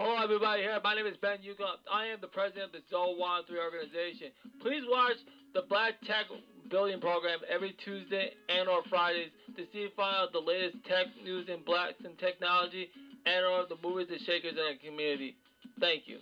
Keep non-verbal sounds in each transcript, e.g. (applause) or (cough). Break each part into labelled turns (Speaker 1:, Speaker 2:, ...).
Speaker 1: Hello, everybody. Here, my name is Ben Yuko. I am the president of the Zone One Three organization. Please watch the Black Tech Building Program every Tuesday and or Fridays to see and find out the latest tech news in blacks and technology and or the movies and shakers in our community. Thank you.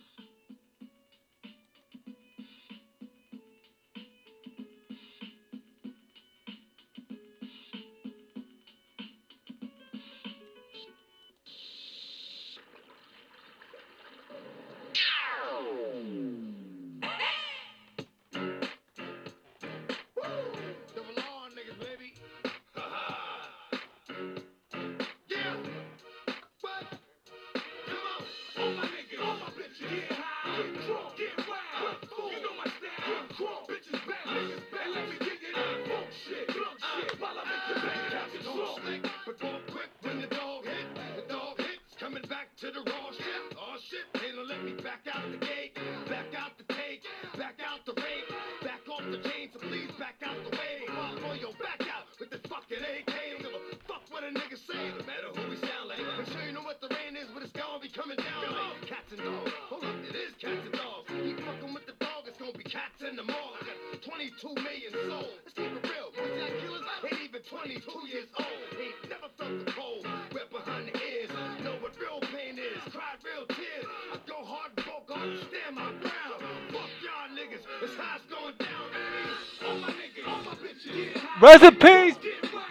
Speaker 2: 22 years old. Ain't never felt the cold. Wet behind the ears. Know what real pain is. Cried real tears. I go hard, go hard, stand my ground. Fuck y'all niggas. It's how it's going down. All my niggas, all my bitches.
Speaker 3: Rest in peace.
Speaker 2: get wild.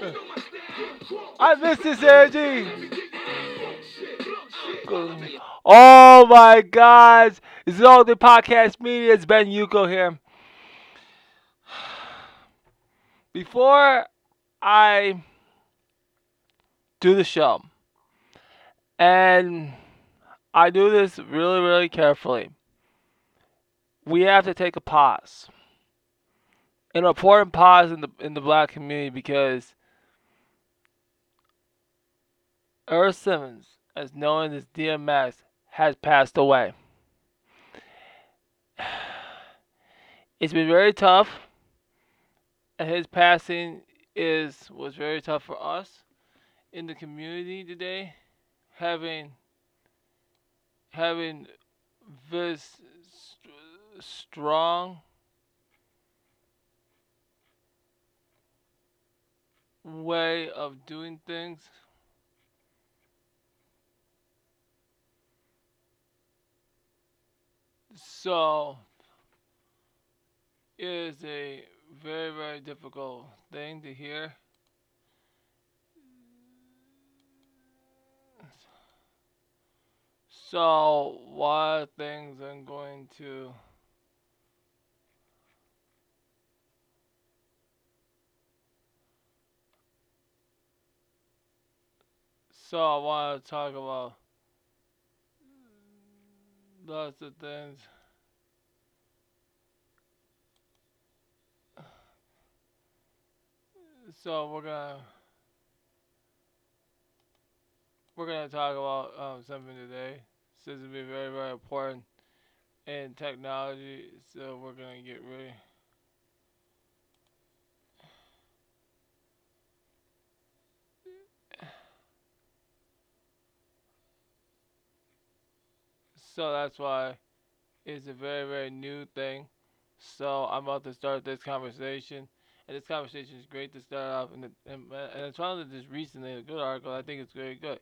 Speaker 2: You know my style. Get crunk.
Speaker 3: I miss this energy.
Speaker 2: Let me kick it out. Funk shit, drunk shit. While I make
Speaker 3: Oh my God. This is all the podcast media. It's Ben Yuko here. (sighs) Before I do the show, and I do this really, really carefully, we have to take a pause. An important pause in the in the black community because Earl Simmons, as known as DMX, has passed away. (sighs) It's been very tough, and his passing is was very tough for us in the community today, having having this st- strong way of doing things. So is a very, very difficult thing to hear. So what things I'm going to So I want to talk about lots of things. So we're gonna we're gonna talk about um, something today. This is gonna be very very important in technology. So we're gonna get ready. So that's why it's a very very new thing. So I'm about to start this conversation. And this conversation is great to start off, and, and, and I found this recently, a good article. I think it's very good.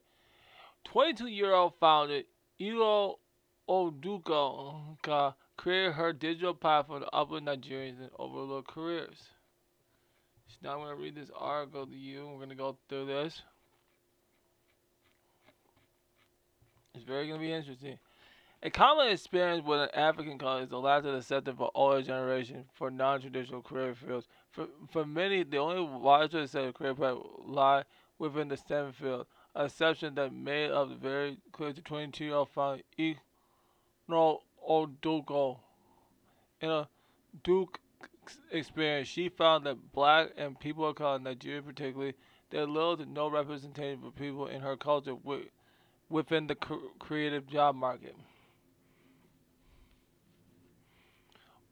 Speaker 3: 22 year old founder Ilo Oduka uh, created her digital platform to uplift Nigerians and overlook careers. So now I'm going to read this article to you. We're going to go through this. It's very going to be interesting. A common experience with an African culture is the lack of acceptance for older generation for non-traditional career fields. For, for many, the only widespread accepted career path lie within the STEM field, an exception that made up very clear to 22-year-old founder Ino Oduko. In a Duke experience, she found that black and people of color, Nigeria particularly, there little to no representation for people in her culture wi- within the cr- creative job market.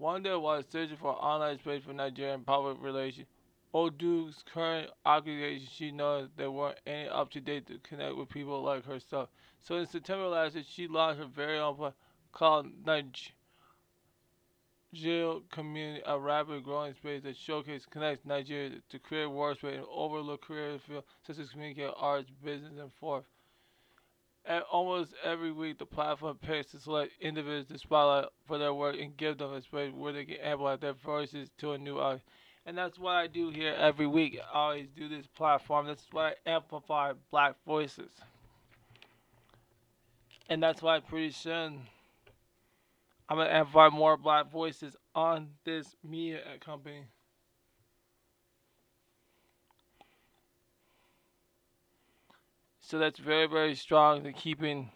Speaker 3: Day while searching for online space for Nigerian public relations, Odu's current occupation, she noticed there weren't any up to date to connect with people like herself. So in September last year, she launched her very own platform called Nigeria Community, a rapidly growing space that showcases connects Nigeria to create workspace and overlook career fields such as communication, arts, business, and forth. And almost every week, the platform picks to select individuals to spotlight for their work and give them a space where they can amplify their voices to a new audience. And that's what I do here every week. I always do this platform. That's why I amplify black voices. And that's why pretty soon I'm gonna amplify more black voices on this media company. So that's very, very strong to keeping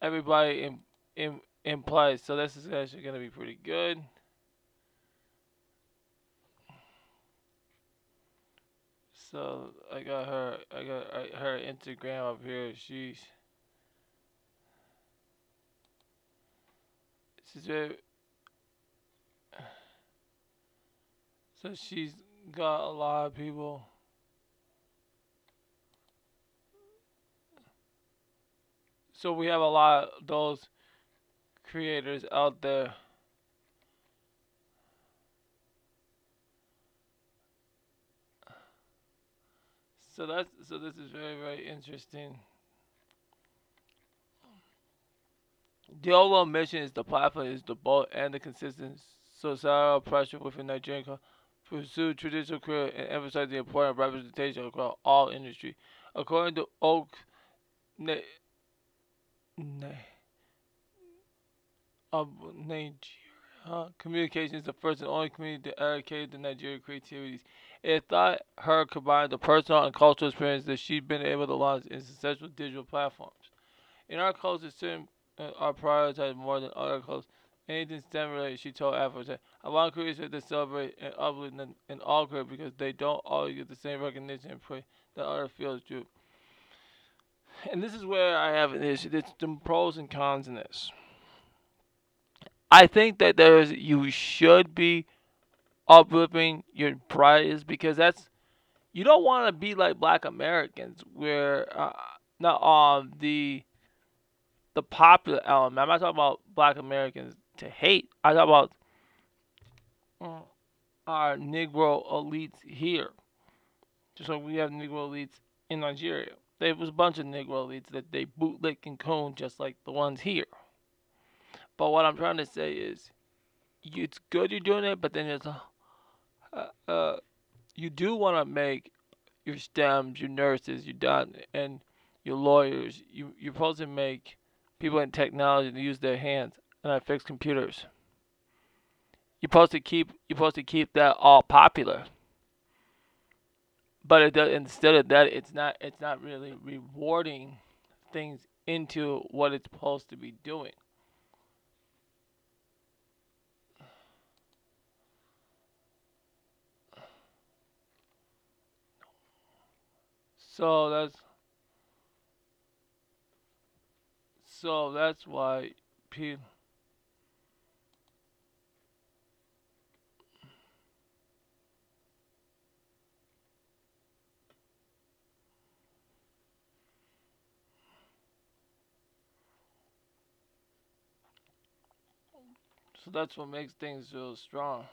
Speaker 3: everybody in in in place. So this is actually gonna be pretty good. So I got her, I got her Instagram up here. She's, she's very, so she's got a lot of people. So we have a lot of those creators out there. So that's so this is very very interesting. The overall mission is the platform is the bold and the consistent societal pressure within Nigeria pursue traditional career and emphasize the importance of representation across all industry. According to Oak, Na- of Nigeria, communication is the first and only community to eradicate the Nigerian creativities. It thought her combined the personal and cultural experience that she'd been able to launch in successful digital platforms. In our culture, certain uh, are prioritized more than other cultures. Anything STEM related, she told Afro I want creators to celebrate and uplift in, all careers because they don't all get the same recognition and praise that other fields do. And this is where I have an issue. There's some pros and cons in this. I think that there's you should be uplifting your priorities because that's you don't want to be like Black Americans where uh, not um the the popular element. I'm not talking about Black Americans to hate. I talk about uh, our Negro elites here. Just like we have Negro elites in Nigeria. There was a bunch of Negro leads that they bootlick and cone just like the ones here. But what I'm trying to say is, it's good you're doing it, but then there's a uh, you do want to make your STEMs, your nurses, your done, and your lawyers. You you're supposed to make people in technology to use their hands and not fix computers. You're supposed to keep you're supposed to keep that all popular. But it does, instead of that, it's not it's not really rewarding things into what it's supposed to be doing. So that's so that's why people. So that's what makes things so strong.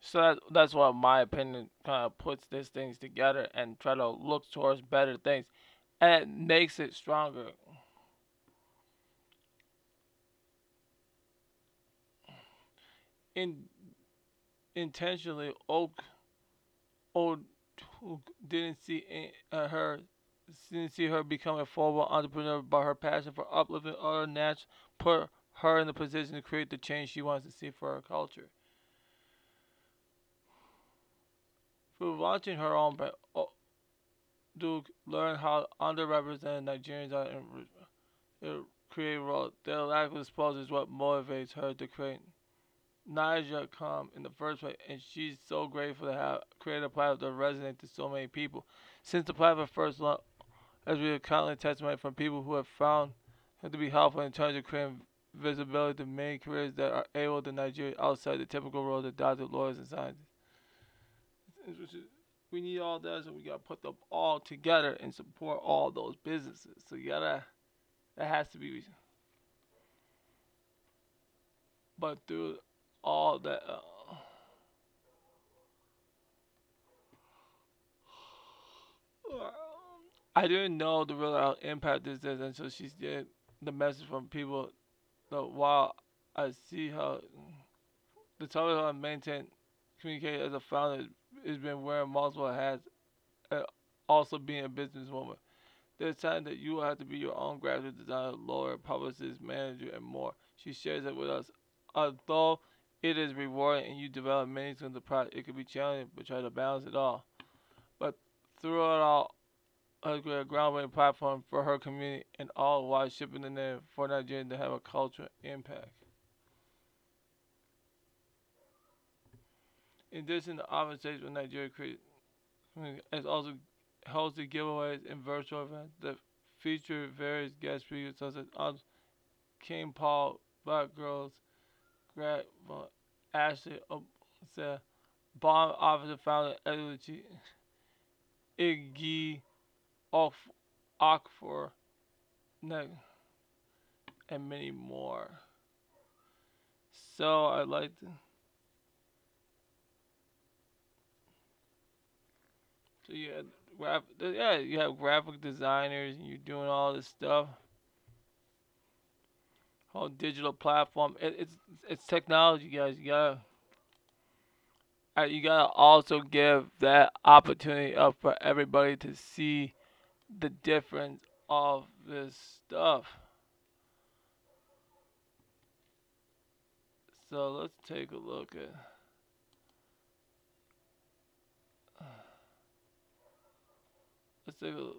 Speaker 3: So that, that's what my opinion kind of puts these things together and try to look towards better things, and it makes it stronger. In intentionally, Oak, Oak didn't see her see her become a forward entrepreneur, but her passion for uplifting other nats put her in the position to create the change she wants to see for her culture. Through watching her own brand, Duke learn how underrepresented Nigerians are in creative role. Their lack of exposure is what motivates her to create Niger.com in the first place, and she's so grateful to have created a platform that resonates to so many people. Since the platform first launched, as we have countless testimony from people who have found it to be helpful in terms of creating visibility to many careers that are able to Nigeria outside the typical roles of doctors, lawyers, and scientists. We need all that, so we gotta put them all together and support all those businesses. So you gotta, that has to be. But through all that. Uh, (sighs) I didn't know the real impact this is until she did the message from people. So while I see how the topic I maintain communicate as a founder has been wearing multiple hats, and also being a businesswoman. There's time that you will have to be your own graphic designer, lawyer, publicist, manager, and more. She shares it with us. Although it is rewarding and you develop many things in the product, it can be challenging, but try to balance it all. But through it all, a groundbreaking platform for her community and all while shipping the name for Nigeria to have a cultural impact. In addition to conversations with Nigeria create as also hosted giveaways and virtual events that feature various guest speakers such as King Paul, Black Girls, Greg, Ashley, Bomb Officer Founder Eluchi, Iggy of Akfor, and many more. So I'd like to. So you yeah, you have graphic designers, and you're doing all this stuff. Whole digital platform. It, it's it's technology, guys. You gotta uh, you gotta also give that opportunity up for everybody to see the difference of this stuff. So let's take a look at. Let's take a look.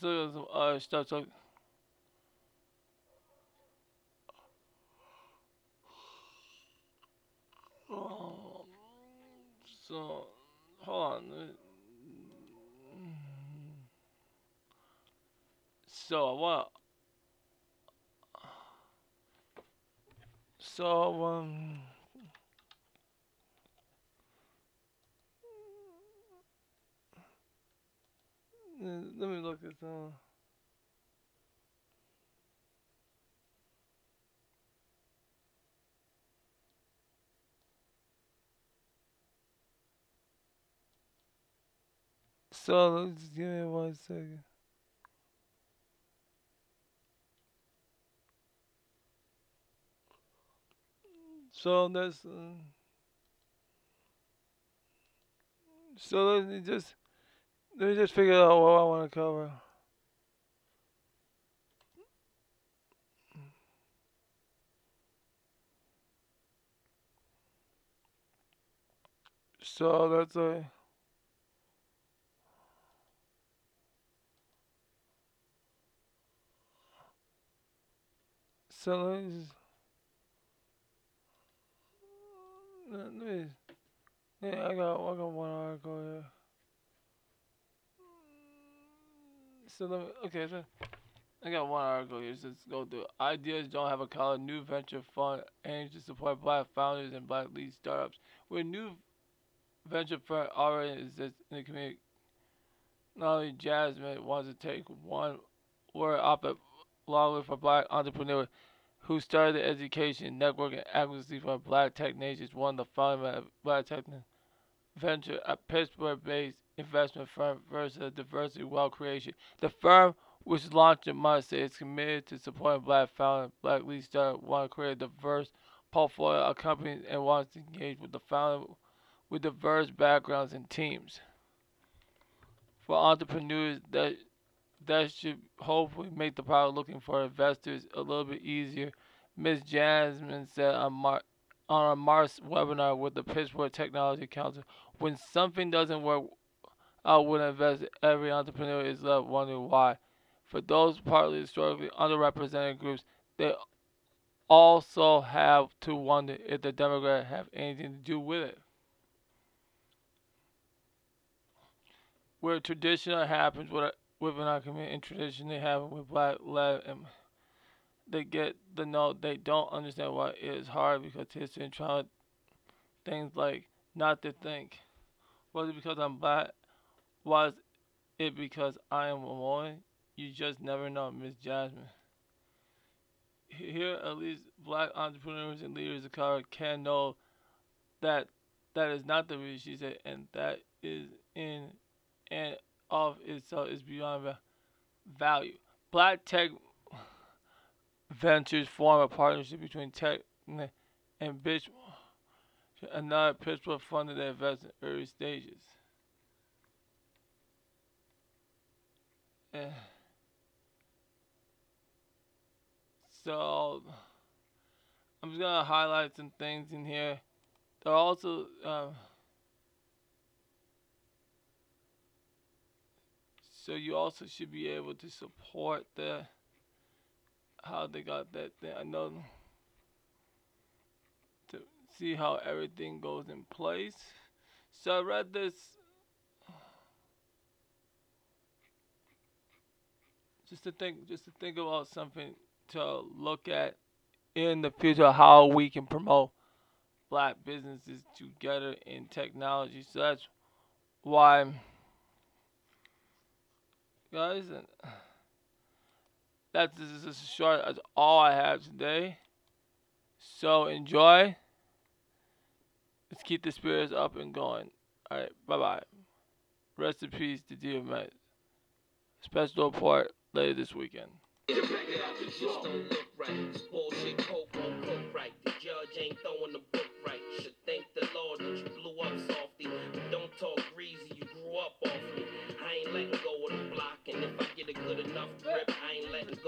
Speaker 3: So some uh, stuff. So Oh, so hold on. So what? So um. Let me look at some. So let's give me one second. So that's uh, so let me just let me just figure out what I want to cover. So that's a So let me yeah, I got, I got one article here. So let me, okay, so I got one article here. Let's go through. Ideas don't have a color. New venture fund aims to support black founders and black lead startups. Where new venture fund already exists in the community, not only Jasmine wants to take one word up at law for black entrepreneurs who started the education, network, and advocacy for Black Tech Nations, one of the founding of Black Tech Venture, a Pittsburgh-based investment firm versus diversity wealth creation. The firm, which launched in March, is committed to supporting Black founders, Black lead startups, want to create a diverse portfolio of companies and wants to engage with the founder with diverse backgrounds and teams. For entrepreneurs that that should hopefully make the product looking for investors a little bit easier. Ms. Jasmine said on, Mar- on a Mars webinar with the Pittsburgh Technology Council, when something doesn't work out with investors, every entrepreneur is left wondering why. For those partly historically underrepresented groups, they also have to wonder if the Democrats have anything to do with it. where tradition happens with within our community and tradition they have with black love and they get the note they don't understand why it is hard because history and trauma things like not to think was it because I'm black? Was it because I am a woman? You just never know Miss Jasmine. Here at least black entrepreneurs and leaders of color can know that that is not the reason she said and that is in and of itself is beyond value. Black Tech Ventures form a partnership between Tech and Bitch, another Pittsburgh funded that invests in early stages. And so I'm just gonna highlight some things in here. There are also uh, So you also should be able to support the how they got that thing. I know to see how everything goes in place. So I read this just to think just to think about something to look at in the future how we can promote black businesses together in technology. So that's why guys. And (sighs) that's this is a short. That's all I have today. So enjoy. Let's keep the spirits up and going. All right. Bye bye. Rest in peace to dear Met. Special report later this weekend.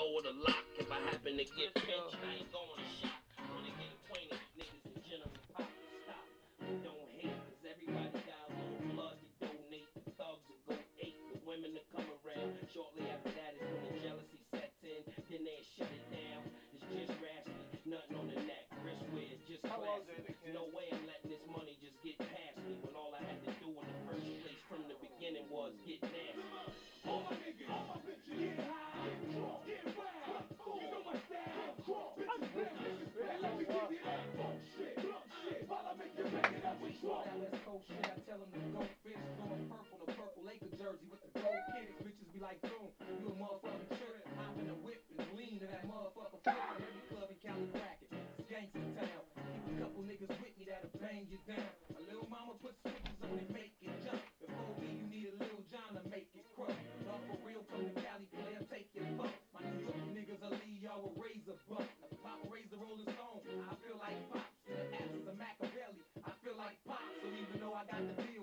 Speaker 4: Go of the lock. If I happen to get pinched, I ain't going
Speaker 5: tell them to going purple, the purple Laker jersey with the gold kicks. Bitches be like, boom, you a motherfucking trip. Hop in the whip and lean to that motherfucker flip. Every club in Cali bracket, it's gangsta town. Keep a couple niggas with me that'll bang you down. A little mama put switches on and make it jump. Before me, you need a little John to make it crump. Y'all for real, come to Cali, player, take your bump. My New York niggas will leave y'all with razor bump. If Pop raised the Rolling Stone, I feel like Pop. The asses of Machiavelli, I feel like Pop. So even though I got the deal,